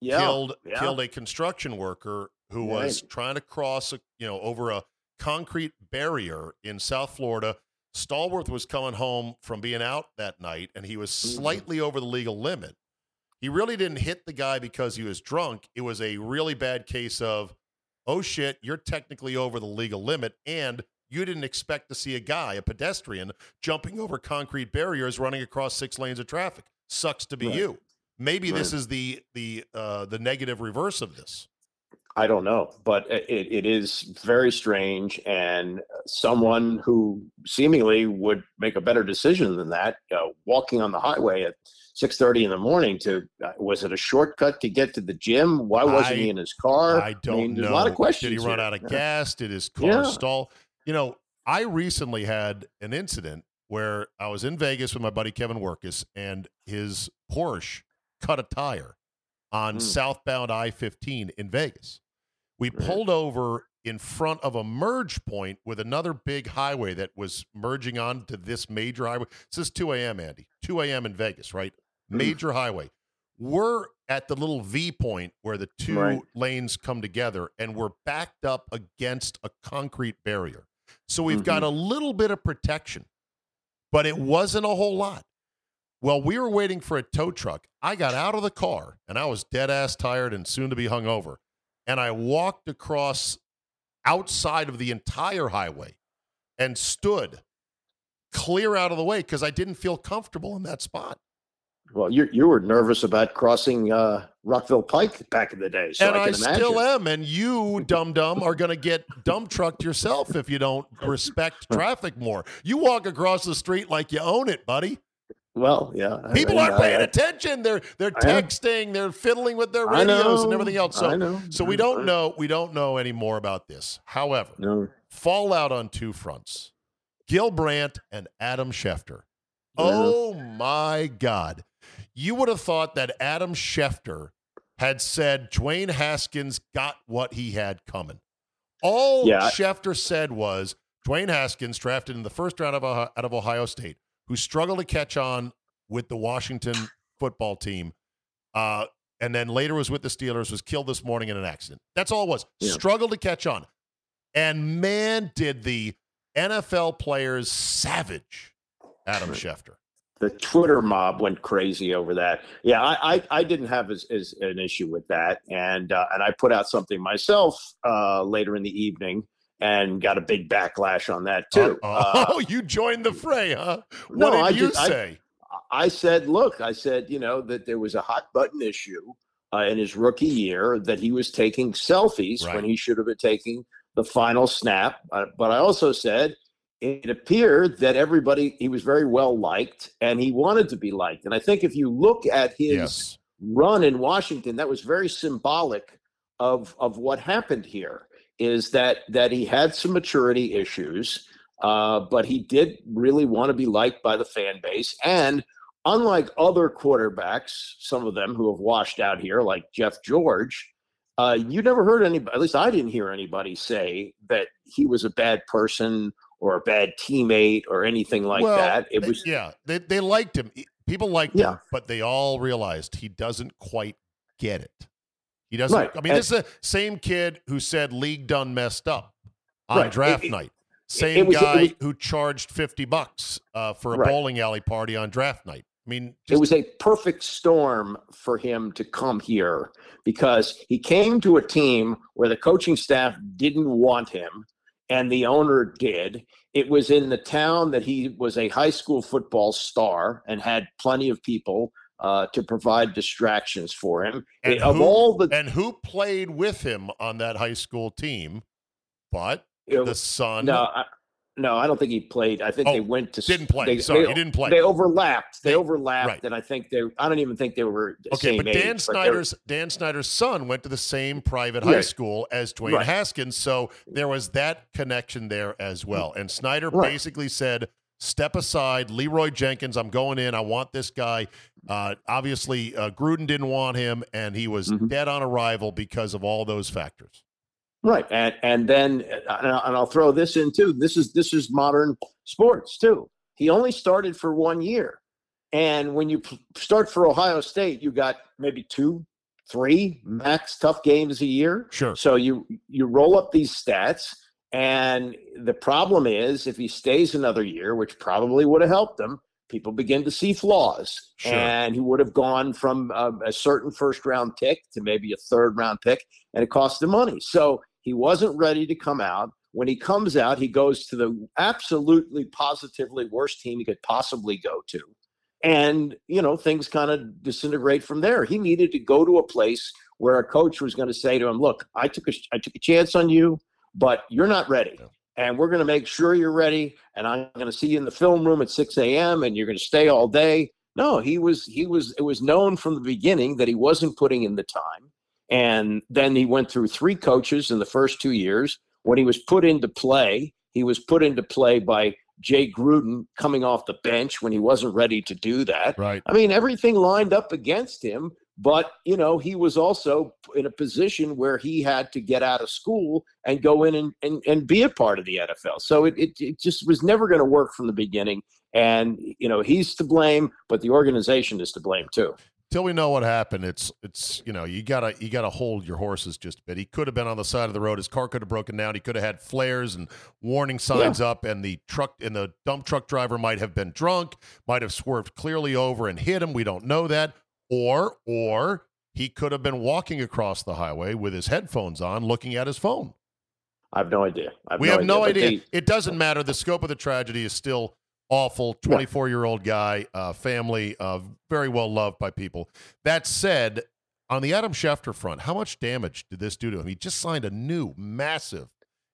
Yeah. killed yeah. killed a construction worker who was trying to cross a, you know over a concrete barrier in South Florida. Stallworth was coming home from being out that night and he was Mm-hmm. slightly over the legal limit. He really didn't hit the guy because he was drunk. It was a really bad case of oh shit, you're technically over the legal limit and you didn't expect to see a guy, a pedestrian, jumping over concrete barriers running across six lanes of traffic. Sucks to be Right. you. Maybe this is the the uh, the negative reverse of this. I don't know, but it, it is very strange. And someone who seemingly would make a better decision than that, uh, walking on the highway at six thirty in the morning to uh, was it a shortcut to get to the gym? Why wasn't I- he in his car? I don't mean, know. There's a lot of questions. Did he run here. out of gas? Did his car Yeah. stall? You know, I recently had an incident where I was in Vegas with my buddy Kevin Workus, and his Porsche cut a tire on Hmm. southbound I 15 in Vegas. We Right. pulled over in front of a merge point with another big highway that was merging onto this major highway. This is 2 a.m., Andy. 2 a.m. in Vegas, right? Major highway. We're at the little V point where the two Right. lanes come together, and we're backed up against a concrete barrier. So we've got mm-hmm. a little bit of protection, but it wasn't a whole lot. Well, we were waiting for a tow truck. I got out of the car and I was dead ass tired and soon to be hung over. And I walked across outside of the entire highway and stood clear out of the way because I didn't feel comfortable in that spot. Well, you you were nervous about crossing uh, Rockville Pike back in the day, so and I I, imagine. still am. And you, dum dum, are going to get dump trucked yourself if you don't respect traffic more. You walk across the street like you own it, buddy. Well, yeah. I People mean, aren't paying I- attention. They're they're I texting, they're fiddling with their radios know. and everything else. So I so we don't know we don't know any more about this. However, No. fallout on two fronts. Gil Brandt and Adam Schefter. Yeah. Oh my God. You would have thought that Adam Schefter had said Dwayne Haskins got what he had coming. All Yeah. Schefter said was Dwayne Haskins, drafted in the first round of, out of Ohio State, who struggled to catch on with the Washington football team, uh, and then later was with the Steelers, was killed this morning in an accident. That's all it was. Yeah. Struggled to catch on. And man, did the NFL players savage Adam. Schefter. The Twitter mob went crazy over that. Yeah, I I, I didn't have as, as an issue with that, and uh, and I put out something myself uh, later in the evening and got a big backlash on that too. Oh, Uh, you joined the fray, huh? What No, did I you I- say? I said, look, I said, you know, that there was a hot button issue uh, in his rookie year that he was taking selfies Right. when he should have been taking the final snap. Uh, but I also said it appeared that everybody, he was very well liked and he wanted to be liked. And I think if you look at his yes. run in Washington, that was very symbolic of of what happened here. Is that that he had some maturity issues, uh, but he did really want to be liked by the fan base. And unlike other quarterbacks, some of them who have washed out here, like Jeff George, uh, you never heard any. At least I didn't hear anybody say that he was a bad person or a bad teammate or anything like Well, that. It was yeah, they, they liked him. People liked him, but they all realized he doesn't quite get it. He doesn't. Right, I mean, and- this is the same kid who said league done messed up on Right, draft it- it- night. Same was- it guy was- who charged fifty bucks uh, for a Right. bowling alley party on draft night. I mean, it was a perfect storm for him to come here because he came to a team where the coaching staff didn't want him and the owner did. It was in the town that he was a high school football star and had plenty of people uh, to provide distractions for him. And of who- all the, and who played with him on that high school team? But know, the son no, I, no, I don't think he played. I think Oh, they went to didn't play. They, Sorry, they- he didn't play. They overlapped. They They- overlapped, right. and I think they. I don't even think they were Okay, but Dan age, Snyder's Dan Snyder's son went to the same private high school as Dwayne Right. Haskins, so there was that connection there as well. And Snyder Right. basically said, "Step aside, Leeroy Jenkins. I'm going in. I want this guy." Uh, obviously, uh, Gruden didn't want him, and he was Mhm. dead on arrival because of all those factors. Right, and and then and I'll throw this in too. This is this is modern sports too. He only started for one year, and when you start for Ohio State, you got maybe two, three max tough games a year. Sure. So you you roll up these stats, and the problem is if he stays another year, which probably would have helped him, people begin to see flaws, Sure. and he would have gone from a, a certain first round pick to maybe a third round pick, and it cost him money. So he wasn't ready to come out. When he comes out, he goes to the absolutely positively worst team he could possibly go to. And, you know, things kind of disintegrate from there. He needed to go to a place where a coach was going to say to him, look, I took a, I took a chance on you, but you're not ready. And we're going to make sure you're ready. And I'm going to see you in the film room at 6 a.m. and you're going to stay all day. No, he was, he was, it was known from the beginning that he wasn't putting in the time. And then he went through three coaches in the first two years. When he was put into play, he was put into play by Jay Gruden coming off the bench when he wasn't ready to do that. Right. I mean, everything lined up against him, but you know, he was also in a position where he had to get out of school and go in and, and, and be a part of the NFL. So it, it, it just was never going to work from the beginning. And, you know, he's to blame, but the organization is to blame too. Till we know what happened, it's it's you know you gotta you gotta hold your horses just a bit. He could have been on the side of the road. His car could have broken down. He could have had flares and warning signs up, and the truck and the dump truck driver might have been drunk, might have swerved clearly over and hit him. We don't know that, or or he could have been walking across the highway with his headphones on, looking at his phone. I have no idea. I we have no but idea. they- it doesn't matter. The scope of the tragedy is still awful. Twenty-four year old guy, uh, family, uh, very well loved by people. That said, on the Adam Schefter front, how much damage did this do to him? He just signed a new, massive,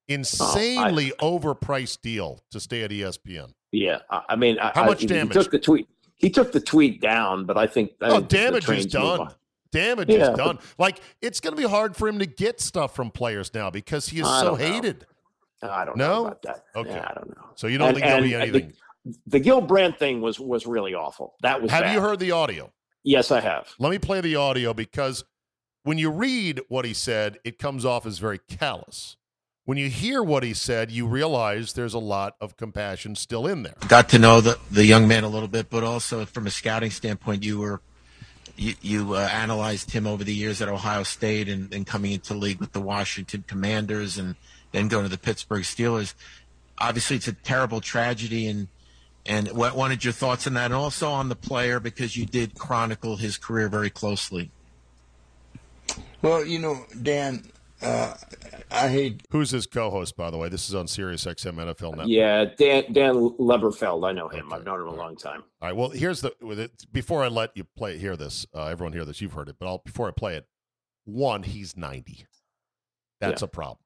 insanely overpriced deal to stay at ESPN. Yeah, I, I mean, I, How much he- damage? He took the tweet. he took the tweet down, but I think I Oh, damage is done. Damage Yeah, is done. Like it's going to be hard for him to get stuff from players now because he is I so don't know. hated. I don't No? know about that. Okay. Yeah, I don't know. So you don't And- think there'll be anything? The, the Gil Brandt thing was was really awful. That was. Have bad. you heard the audio? Yes, I have. Let me play the audio because when you read what he said, it comes off as very callous. When you hear what he said, you realize there's a lot of compassion still in there. got to know the, the young man a little bit, but also from a scouting standpoint, you were you, you uh, analyzed him over the years at Ohio State and, and coming into the league with the Washington Commanders and then going to the Pittsburgh Steelers. Obviously, it's a terrible tragedy, and and what wanted your thoughts on that, and also on the player because you did chronicle his career very closely. Well, you know, Dan, uh, I hate. Who's his co-host, by the way? This is on Sirius XM NFL Network. Yeah, Dan Dan Leberfeld. I know him. I've known him a long time. All right. Well, here's the with it, before I let you play hear this. Uh, everyone hear this. You've heard it, but I'll before I play it. One, he's ninety. That's Yeah. a problem.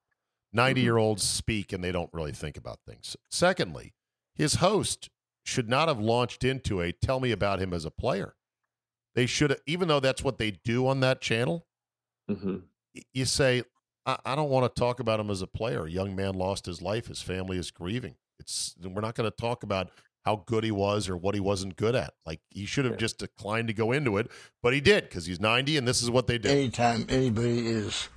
90 year olds speak and they don't really think about things. Secondly, his host should not have launched into a tell me about him as a player. They should, have even though that's what they do on that channel, hmm you say, I, I don't want to talk about him as a player. A young man lost his life. His family is grieving. It's we're not going to talk about how good he was or what he wasn't good at. Like he should have just declined to go into it, but he did because he's 90 and this is what they do. Anytime anybody is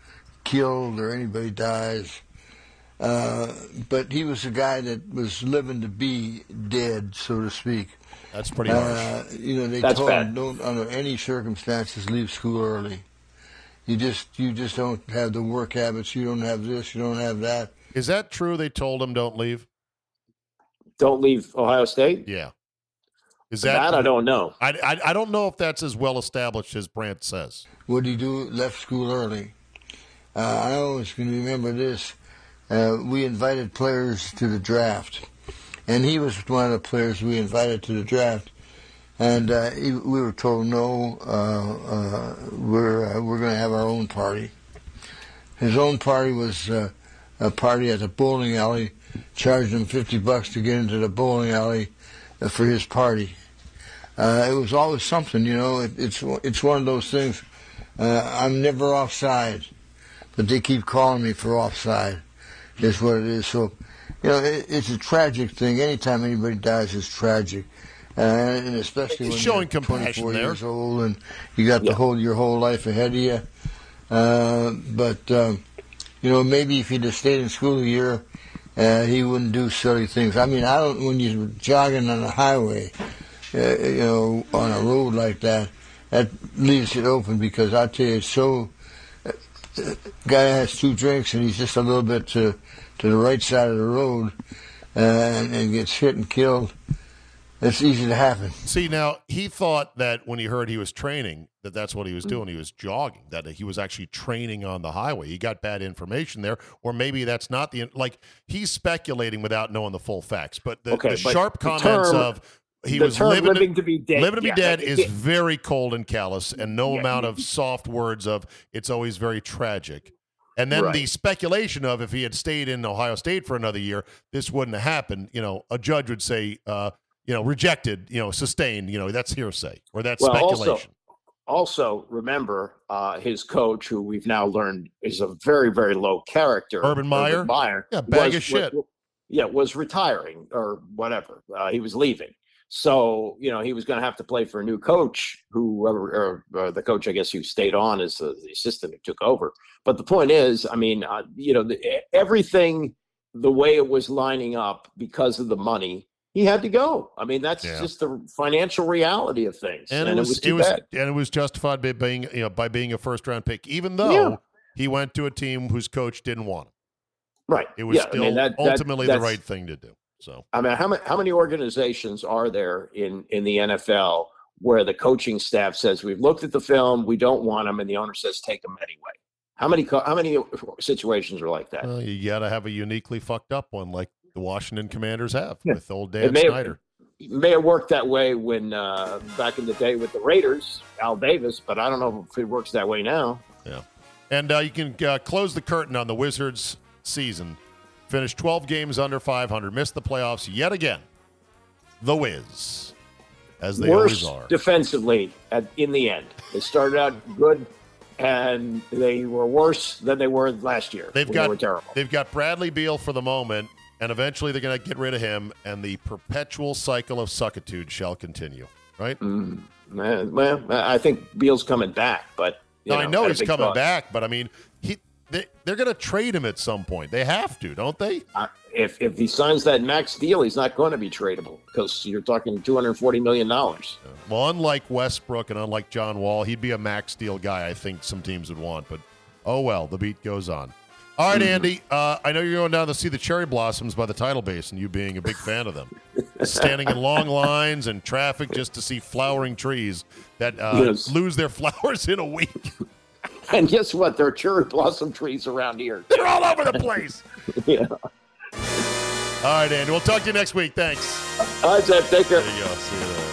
killed or anybody dies, uh, but he was a guy that was living to be dead, so to speak. That's pretty harsh. Uh, you know, they That's told bad. him don't under any circumstances leave school early. You just you just don't have the work habits. You don't have this. You don't have that. Is that true? They told him don't leave. Don't leave Ohio State. Yeah. Is That, that, I don't know. I, I I don't know if that's as well established as Brandt says. What did he do? Left school early. Uh, I always can remember this. Uh, we invited players to the draft, and he was one of the players we invited to the draft. And uh, he, we were told no, uh, uh, we're uh, we're going to have our own party. His own party was a party at the bowling alley. Charged him fifty bucks to get into the bowling alley for his party. Uh, it was always something, you know. It, it's it's one of those things. Uh, I'm never offside, but they keep calling me for offside. Is what it is. So, you know, it, it's a tragic thing. Anytime anybody dies, it's tragic, uh, and especially He's when showing you're compassion 24 there. years old and you got the whole your whole life ahead of you. Uh, but um, you know, maybe if he'd have stayed in school a year, uh, he wouldn't do silly things. I mean, I don't. When you're jogging on a highway, uh, you know, on a road like that, that leaves it open because I tell you, it's so. Guy has two drinks and he's just a little bit to to the right side of the road, and, and gets hit and killed. It's easy to happen. See, now he thought that when he heard he was training, that that's what he was doing. He was jogging, that he was actually training on the highway. He got bad information there, or maybe that's not the like he's speculating without knowing the full facts. But the, Okay, the but sharp the comments term- of he the was term living, living to be dead- living to be yeah, dead is it- very cold and callous, and no Yeah, amount of soft words of it's always very tragic. And then Right. the speculation of if he had stayed in Ohio State for another year, this wouldn't have happened. You know, a judge would say, uh, you know, rejected, you know, sustained, you know, that's hearsay or that's Well, speculation. also, also remember uh, his coach, who we've now learned is a very, very low character, Urban Meyer? Meyer, Yeah, bag was- of shit. was- yeah, was retiring or whatever. Uh, he was leaving, so you know he was going to have to play for a new coach, whoever or, or the coach, I guess, who stayed on as the, the assistant who took over. But the point is, I mean, uh, you know, the, everything the way it was lining up because of the money. He had to go. I mean, that's Yeah. just the financial reality of things, and, it was, it was bad. and it was justified by being you know by being a first round pick, even though Yeah. he went to a team whose coach didn't want him. Right. It was Yeah, I still mean, that- that- ultimately the right thing to do. So I mean, how many how many organizations are there in in the NFL where the coaching staff says we've looked at the film, we don't want them, and the owner says take them anyway? How many co- how many situations are like that? well, you got to have a uniquely fucked up one like the Washington Commanders have Yeah. with old Dan may have- Snyder. It may have worked that way when uh, back in the day with the Raiders, Al Davis, but I don't know if it works that way now. Yeah. And uh, you can uh, close the curtain on the Wizards season. Finished 12 games under 500. Missed the playoffs yet again. The Wiz. as they Worse always are. defensively at, in the end. They started out good, and they were worse than they were last year. They've got they were terrible. they've got Bradley Beal for the moment, and eventually they're going to get rid of him, and the perpetual cycle of suckitude shall continue. Right? Mm, well, I think Beal's coming back, but you No, I know, know had a he's coming back, but I mean, he they, they're going to trade him at some point. They have to, don't they? Uh, if if he signs that max deal, he's not going to be tradable because you're talking 240 million dollars. Well, unlike Westbrook and unlike John Wall, he'd be a max deal guy. I think some teams would want, but oh well. The beat goes on. All right, Andy. Uh, I know you're going down to see the cherry blossoms by the tidal basin. You being a big fan of them, standing in long lines and traffic just to see flowering trees that uh, Yes. lose their flowers in a week. And guess what? There are cherry blossom trees around here. They're all over the place. yeah. All right, Andy. We'll talk to you next week. Thanks. All right, Zach. Take care. There you go. See you there.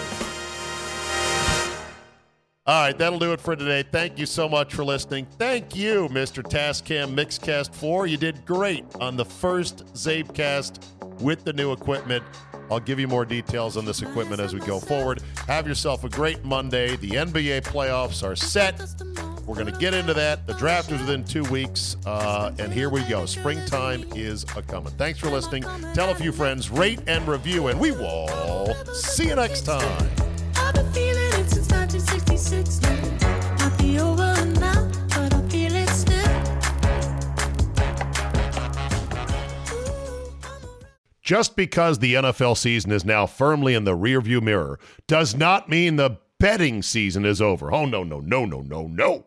All right, that'll do it for today. Thank you so much for listening. Thank you, Mr. Tascam Mixcast 4. You did great on the first Zabecast with the new equipment. I'll give you more details on this equipment as we go forward. Have yourself a great Monday. The NBA playoffs are set. We're going to get into that. The draft is within two weeks. Uh, and here we go. Springtime is a coming. Thanks for listening. Tell a few friends, rate and review, and we will see you next time. I've been feeling it since 1966. Might over now, but I feel it still. Just because the NFL season is now firmly in the rearview mirror does not mean the betting season is over. Oh, no, no, no, no, no, no.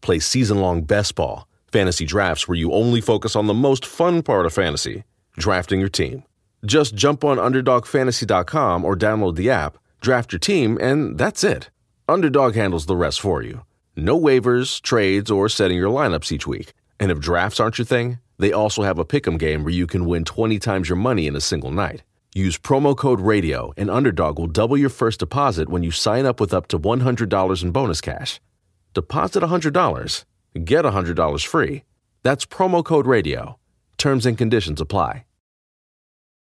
Play season long best ball, fantasy drafts where you only focus on the most fun part of fantasy drafting your team. Just jump on UnderdogFantasy.com or download the app, draft your team, and that's it. Underdog handles the rest for you. No waivers, trades, or setting your lineups each week. And if drafts aren't your thing, they also have a pick'em game where you can win 20 times your money in a single night. Use promo code RADIO, and Underdog will double your first deposit when you sign up with up to $100 in bonus cash. Deposit $100, get $100 free. That's promo code RADIO. Terms and conditions apply.